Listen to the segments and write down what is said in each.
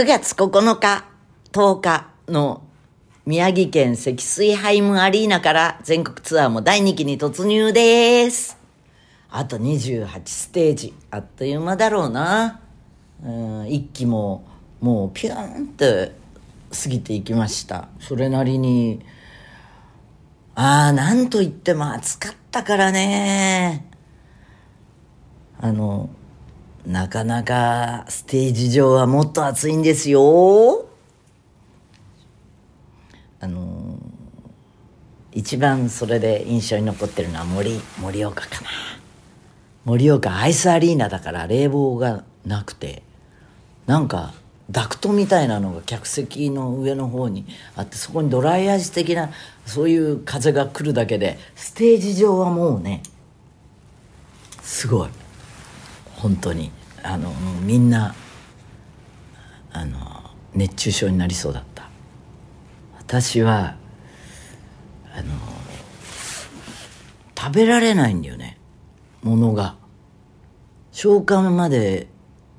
9月9日、10日の宮城県積水ハイムアリーナから全国ツアーも第2期に突入です。あと28ステージ。あっという間だろうな。うん、1期ももうピューンって過ぎていきました。それなりに、ああ、なんといっても暑かったからね。あの、なかなかステージ上はもっと暑いんですよ。あの、一番それで印象に残ってるのは森、盛岡かな。盛岡アイスアリーナだから冷房がなくて、なんかダクトみたいなのが客席の上の方にあってそこにドライアイス的なそういう風が来るだけでステージ上はもうねすごい本当にあのみんなあの熱中症になりそうだった。私はあの食べられないんだよね。ものが。消化まで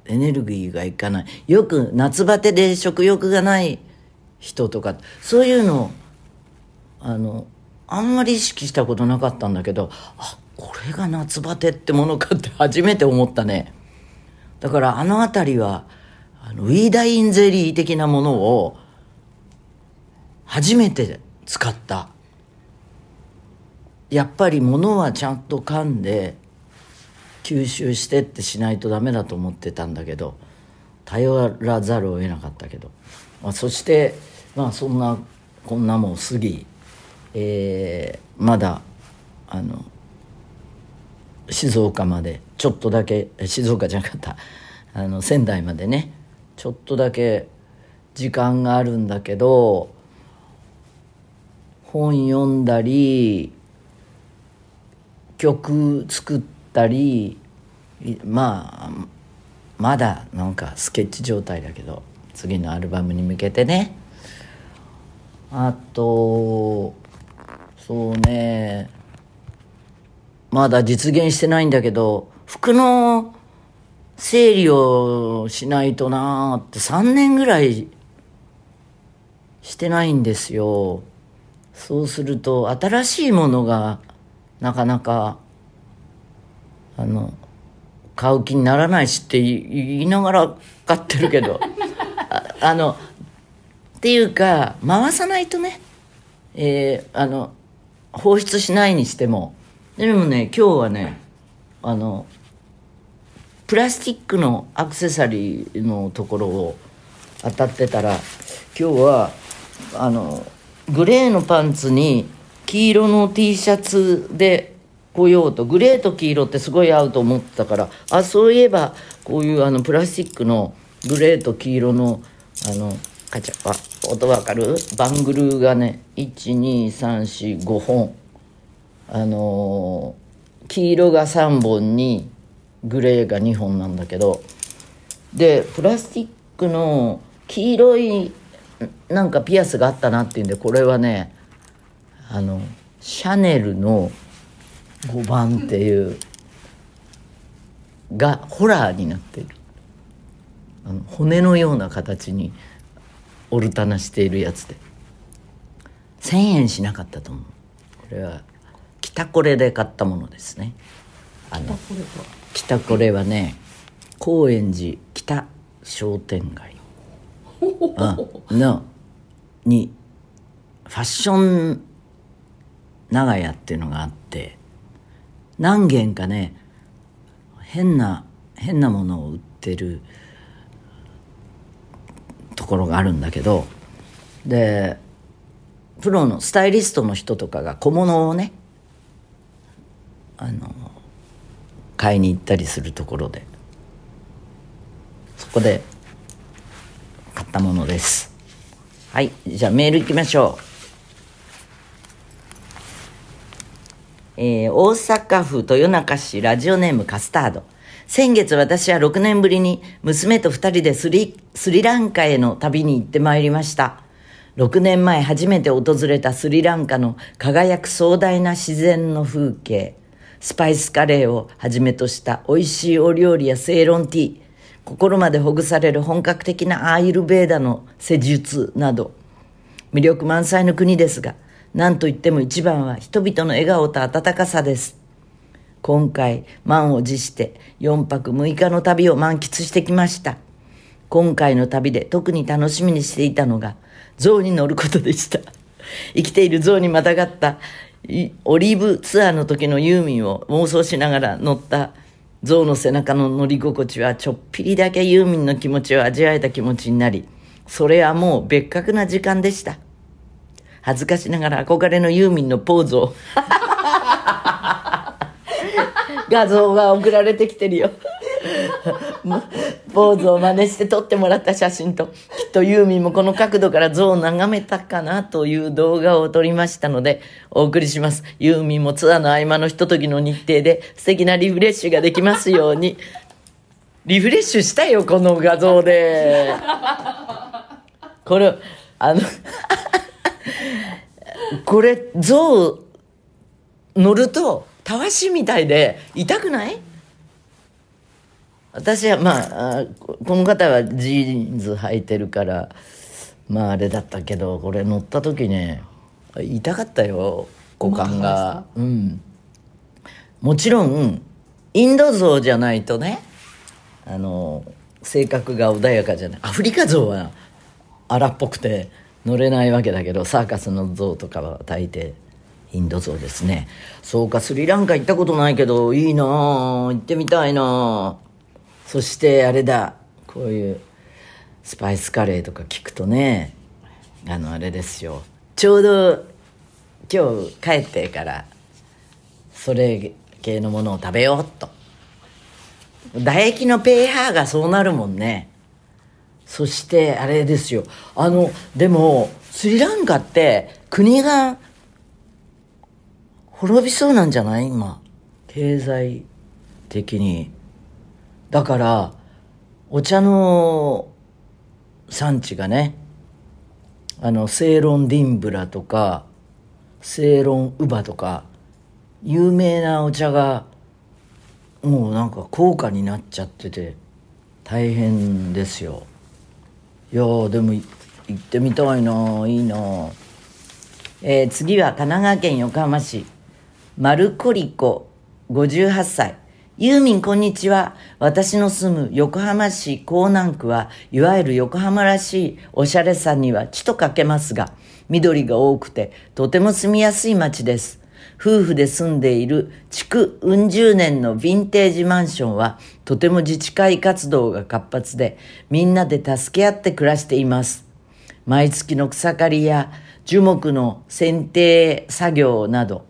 エネルギーがいかない。よく夏バテで食欲がない人とかそういうのあのあんまり意識したことなかったんだけどあこれが夏バテってものかって初めて思ったね。だからあの辺りはあのウィーダインゼリー的なものを初めて使った。やっぱり物はちゃんと噛んで吸収してってしないとダメだと思ってたんだけど頼らざるを得なかったけど、まあ、そしてまあそんなこんなも過ぎ、えー、まだあの静岡までちょっとだけ静岡じゃなかった。あの仙台までね。ちょっとだけ時間があるんだけど本読んだり曲作ったりまあまだなんかスケッチ状態だけど次のアルバムに向けてね。あとそうね。まだ実現してないんだけど服の整理をしないとなーって3年ぐらいしてないんですよ。そうすると新しいものがなかなかあの買う気にならないしって言いながら買ってるけど。ああのっていうか回さないとね、えー、あの放出しないにしてもでもね今日はねあのプラスチックのアクセサリーのところを当たってたら今日はあのグレーのパンツに黄色の T シャツで来ようとグレーと黄色ってすごい合うと思ってたからあそういえばこういうあのプラスチックのグレーと黄色のあのカチャあ音わかる？バングルがね12345本。あの、黄色が3本にグレーが2本なんだけどでプラスチックの黄色いなんかピアスがあったなっていうんでこれはねあのシャネルの5番っていうがホラーになってる。あの骨のような形にオルタナしているやつで。1,000円しなかったと思う。これは北コレで買ったものですね。あの北コレはね高円寺北商店街。のにファッション長屋っていうのがあって何軒かね変な変なものを売ってるところがあるんだけどでプロのスタイリストの人とかが小物をねあの買いに行ったりするところで。そこで買ったものです。はいじゃあメールいきましょう。えー、大阪府豊中市ラジオネームカスタード。先月私は6年ぶりに娘と2人でスリスリランカへの旅に行ってまいりました。6年前初めて訪れたスリランカの輝く壮大な自然の風景。スパイスカレーをはじめとした美味しいお料理やセイロンティー心までほぐされる本格的なアーユルベーダの施術など魅力満載の国ですが何といっても一番は人々の笑顔と温かさです。今回満を持して4泊6日の旅を満喫してきました。今回の旅で特に楽しみにしていたのが象に乗ることでした。生きている象にまたがったオリーブツアーの時のユーミンを妄想しながら乗った象の背中の乗り心地はちょっぴりだけユーミンの気持ちを味わえた気持ちになりそれはもう別格な時間でした。恥ずかしながら憧れのユーミンのポーズを。画像が送られてきてるよ。ーズを真似して撮ってもらった写真ときっとユーミンもこの角度から像を眺めたかなという動画を撮りましたのでお送りします。ユーミンもツアーの合間のひとときの日程で素敵なリフレッシュができますように。リフレッシュしたよこの画像で。これあのこれ象乗るとたわしみたいで痛くない？私はまあこの方はジーンズ履いてるからまああれだったけどこれ乗った時ね痛かったよ股間が。うん。もちろんインド象じゃないとねあの性格が穏やかじゃない。アフリカ象は荒っぽくて乗れないわけだけどサーカスの象とかは大抵インド象ですね。そうかスリランカ行ったことないけどいいな行ってみたいなそしてあれだ。こういうスパイスカレーとか聞くとね。あのあれですよ。ちょうど今日帰ってからそれ系のものを食べようと。唾液の pH がそうなるもんね。そしてあれですよ。あのでもスリランカって国が滅びそうなんじゃない？今。経済的に。だからお茶の産地がねあのセイロンディンブラとかセイロンウバとか有名なお茶がもうなんか高価になっちゃってて大変ですよ。いやでも行ってみたいないいなえー、次は神奈川県横浜市。マルコリコ58歳。ユーミンこんにちは。私の住む横浜市港南区はいわゆる横浜らしいおしゃれさには地とかけますが、緑が多くてとても住みやすい街です。夫婦で住んでいる築うん十年のヴィンテージマンションはとても自治会活動が活発でみんなで助け合って暮らしています。毎月の草刈りや樹木の剪定作業など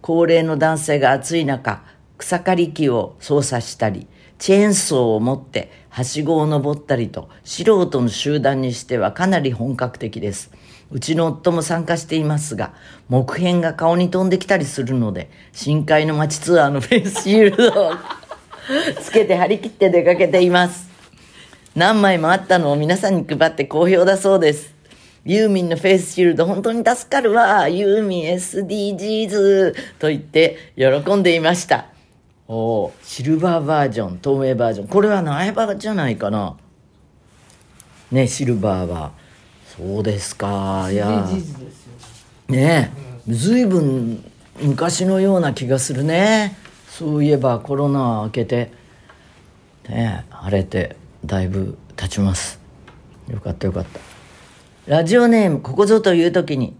高齢の男性が暑い中草刈り機を操作したりチェーンソーを持ってはしごを登ったりと素人の集団にしてはかなり本格的です。うちの夫も参加していますが、木片が顔に飛んできたりするので、深海の街ツアーのフェイスシールドを つけて張り切って出かけています。何枚もあったのを皆さんに配って好評だそうです。ユーミンのフェイスシールド本当に助かるわ。ユーミン SDGs と言って喜んでいました。おシルバーバージョン、透明バージョン。これは苗場じゃないかな。ね、シルバーは。そうですか。いや。ねえ、ずいぶん昔のような気がするね。そういえばコロナ明けて、ね晴れてだいぶ経ちます。よかったよかった。ラジオネームここぞという時に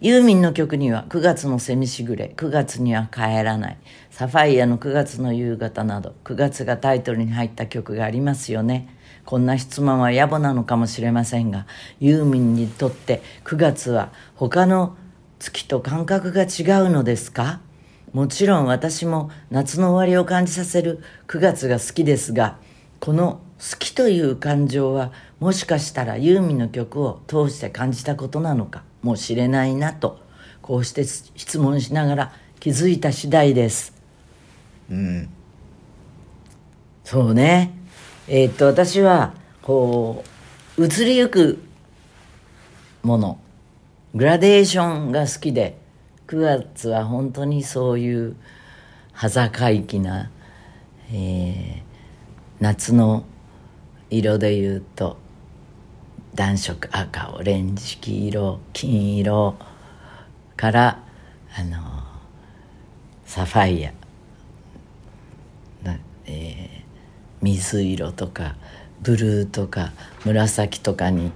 ユーミンの曲には9月のセミしぐれ、9月には帰らない、サファイアの9月の夕方など9月がタイトルに入った曲がありますよね。こんな質問は野暮なのかもしれませんが、ユーミンにとって9月は他の月と感覚が違うのですか？もちろん私も夏の終わりを感じさせる9月が好きですが、この好きという感情はもしかしたらユーミンの曲を通して感じたことなのかもしれないなとこうして質問しながら気づいた次第です。うん。そうね。えー、っと私はこう移りゆくものグラデーションが好きで9月は本当にそういう端境期な、えー、夏の色で言うと暖色赤オレンジ黄色金色からあのサファイア、えー、水色とかブルーとか紫とかに、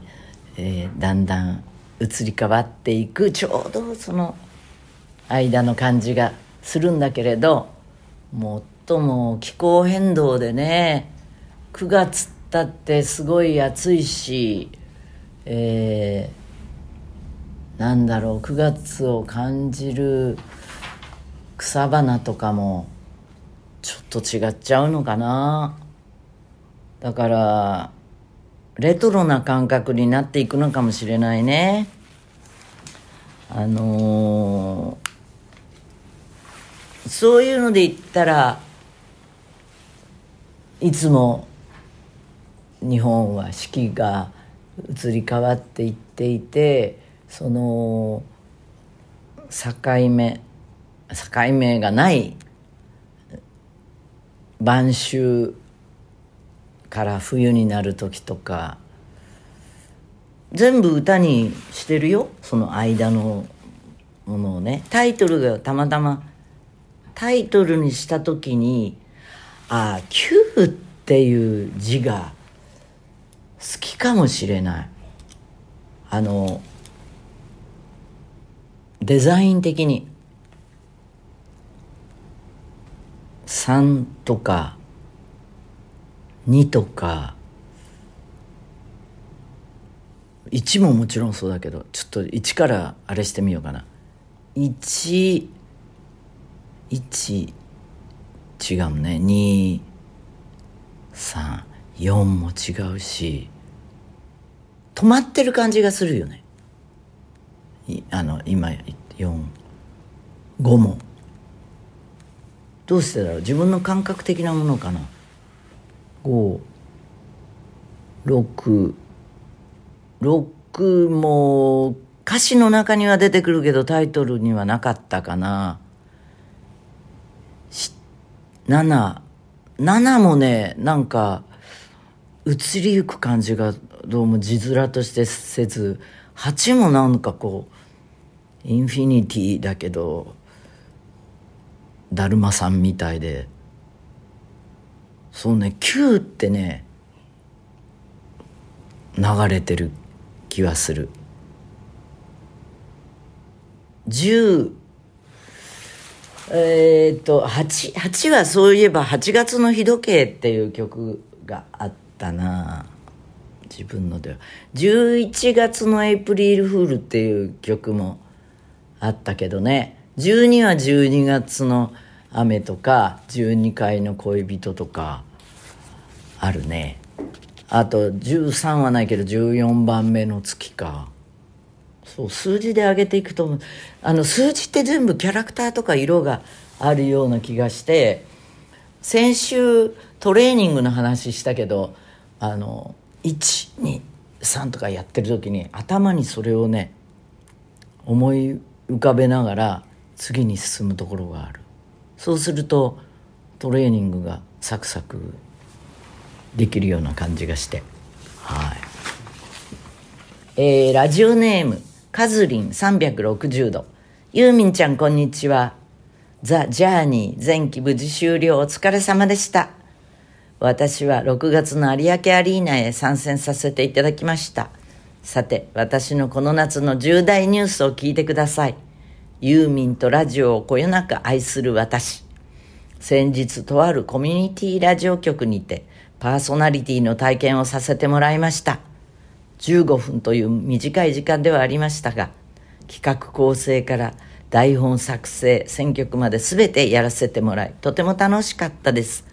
えー、だんだん移り変わっていくちょうどその間の感じがするんだけれど最も気候変動でね9月ってたってすごい暑いし、えー、なんだろう9月を感じる草花とかもちょっと違っちゃうのかな。だからレトロな感覚になっていくのかもしれないね。あのー、そういうので言ったらいつも日本は四季が移り変わっていっていてその境目境目がない晩秋から冬になる時とか全部歌にしてるよその間のものをね。タイトルがたまたまタイトルにした時にああ「Q」っていう字がきかもしれない。あのデザイン的に。3とか2とか。1ももちろんそうだけどちょっと1からあれしてみようかな。11違うね。234も違うし。止まってる感じがするよね。あの今45もどうしてだろう？自分の感覚的なものかな？566も歌詞の中には出てくるけどタイトルにはなかったかな。77もねなんか移りゆく感じがどうも字面としてせず8もなんかこうインフィニティだけどだるまさんみたいで。そうね9ってね流れてる気はする。10えー、っと 8, 8はそういえば「8月の日時計」っていう曲があったな。自分のでは。11月のエイプリルフールっていう曲もあったけどね。12は12月の雨とか12階の恋人とかあるね。あと13はないけど14番目の月か。そう数字で上げていくとあの数字って全部キャラクターとか色があるような気がして先週トレーニングの話したけどあの123とかやってる時に頭にそれをね思い浮かべながら次に進むところがある。そうするとトレーニングがサクサクできるような感じがして。はい。えー、ラジオネームカズリン360度ユーミンちゃんこんにちは。ザ・ジャーニー前期無事終了。お疲れ様でした。私は6月の有明アリーナへ参戦させていただきました。さて、私のこの夏の重大ニュースを聞いてください。ユーミンとラジオをこよなく愛する私。先日とあるコミュニティラジオ局にてパーソナリティの体験をさせてもらいました。15分という短い時間ではありましたが、企画構成から台本作成、選曲まで全てやらせてもらい、とても楽しかったです。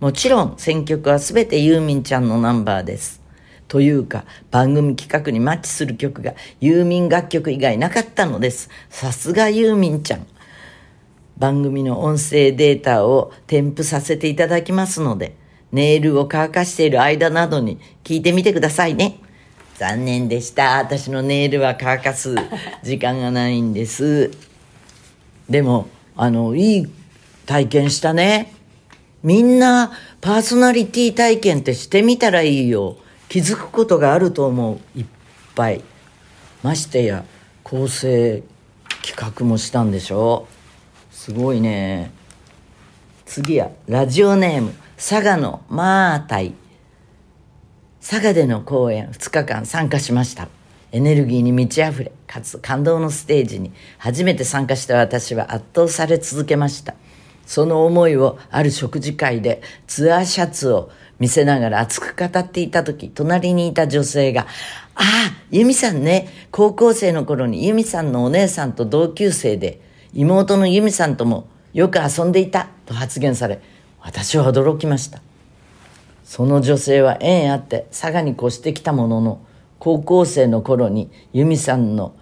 もちろん選曲は全てユーミンちゃんのナンバーです。というか、番組企画にマッチする曲がユーミン楽曲以外なかったのです。さすがユーミンちゃん。番組の音声データを添付させていただきますので、ネイルを乾かしている間などに聞いてみてくださいね。残念でした。私のネイルは乾かす 時間がないんです。でも、あの、いい体験したね。みんなパーソナリティ体験ってしてみたらいいよ。気づくことがあると思う。いっぱい。ましてや構成企画もしたんでしょ。すごいね。次はラジオネーム佐賀のマータイ。佐賀での公演2日間参加しました。エネルギーに満ち溢れかつ感動のステージに初めて参加した私は圧倒され続けました。その思いをある食事会でツアーシャツを見せながら熱く語っていた時、隣にいた女性が、ああ、ユミさんね、高校生の頃にユミさんのお姉さんと同級生で、妹のユミさんともよく遊んでいたと発言され、私は驚きました。その女性は縁あって佐賀に越してきたものの、高校生の頃にユミさんの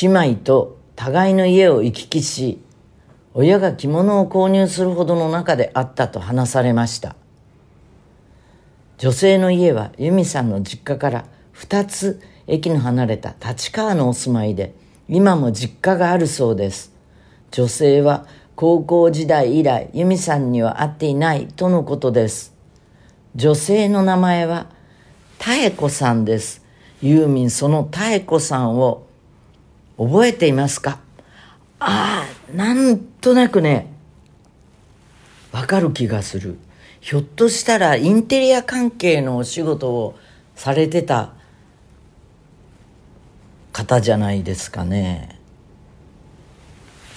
姉妹と互いの家を行き来し、親が着物を購入するほどの仲であったと話されました。女性の家は由美さんの実家から2つ駅の離れた立川のお住まいで今も実家があるそうです。女性は高校時代以来由美さんには会っていないとのことです。女性の名前は妙子さんです。ユーミンその妙子さんを覚えていますか？ああなんとなくねわかる気がする。ひょっとしたらインテリア関係のお仕事をされてた方じゃないですかね。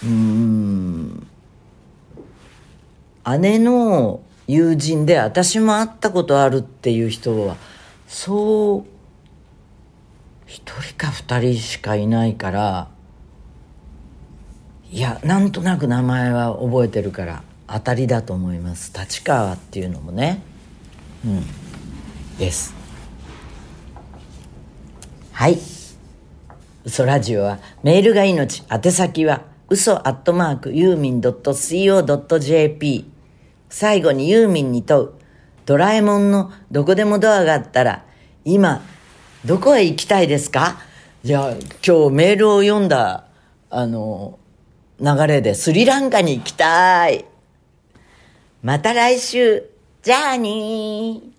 うん。姉の友人で私も会ったことあるっていう人はそう一人か二人しかいないからいやなんとなく名前は覚えてるから当たりだと思います。立川っていうのもね。うん。です。はい。嘘ラジオはメールが命。宛先は嘘アットマークユーミン .co.jp 最後にユーミンに問う。ドラえもんのどこでもドアがあったら今どこへ行きたいですか？じゃあ今日メールを読んだあの流れでスリランカに行きたい。また来週。じゃあにー。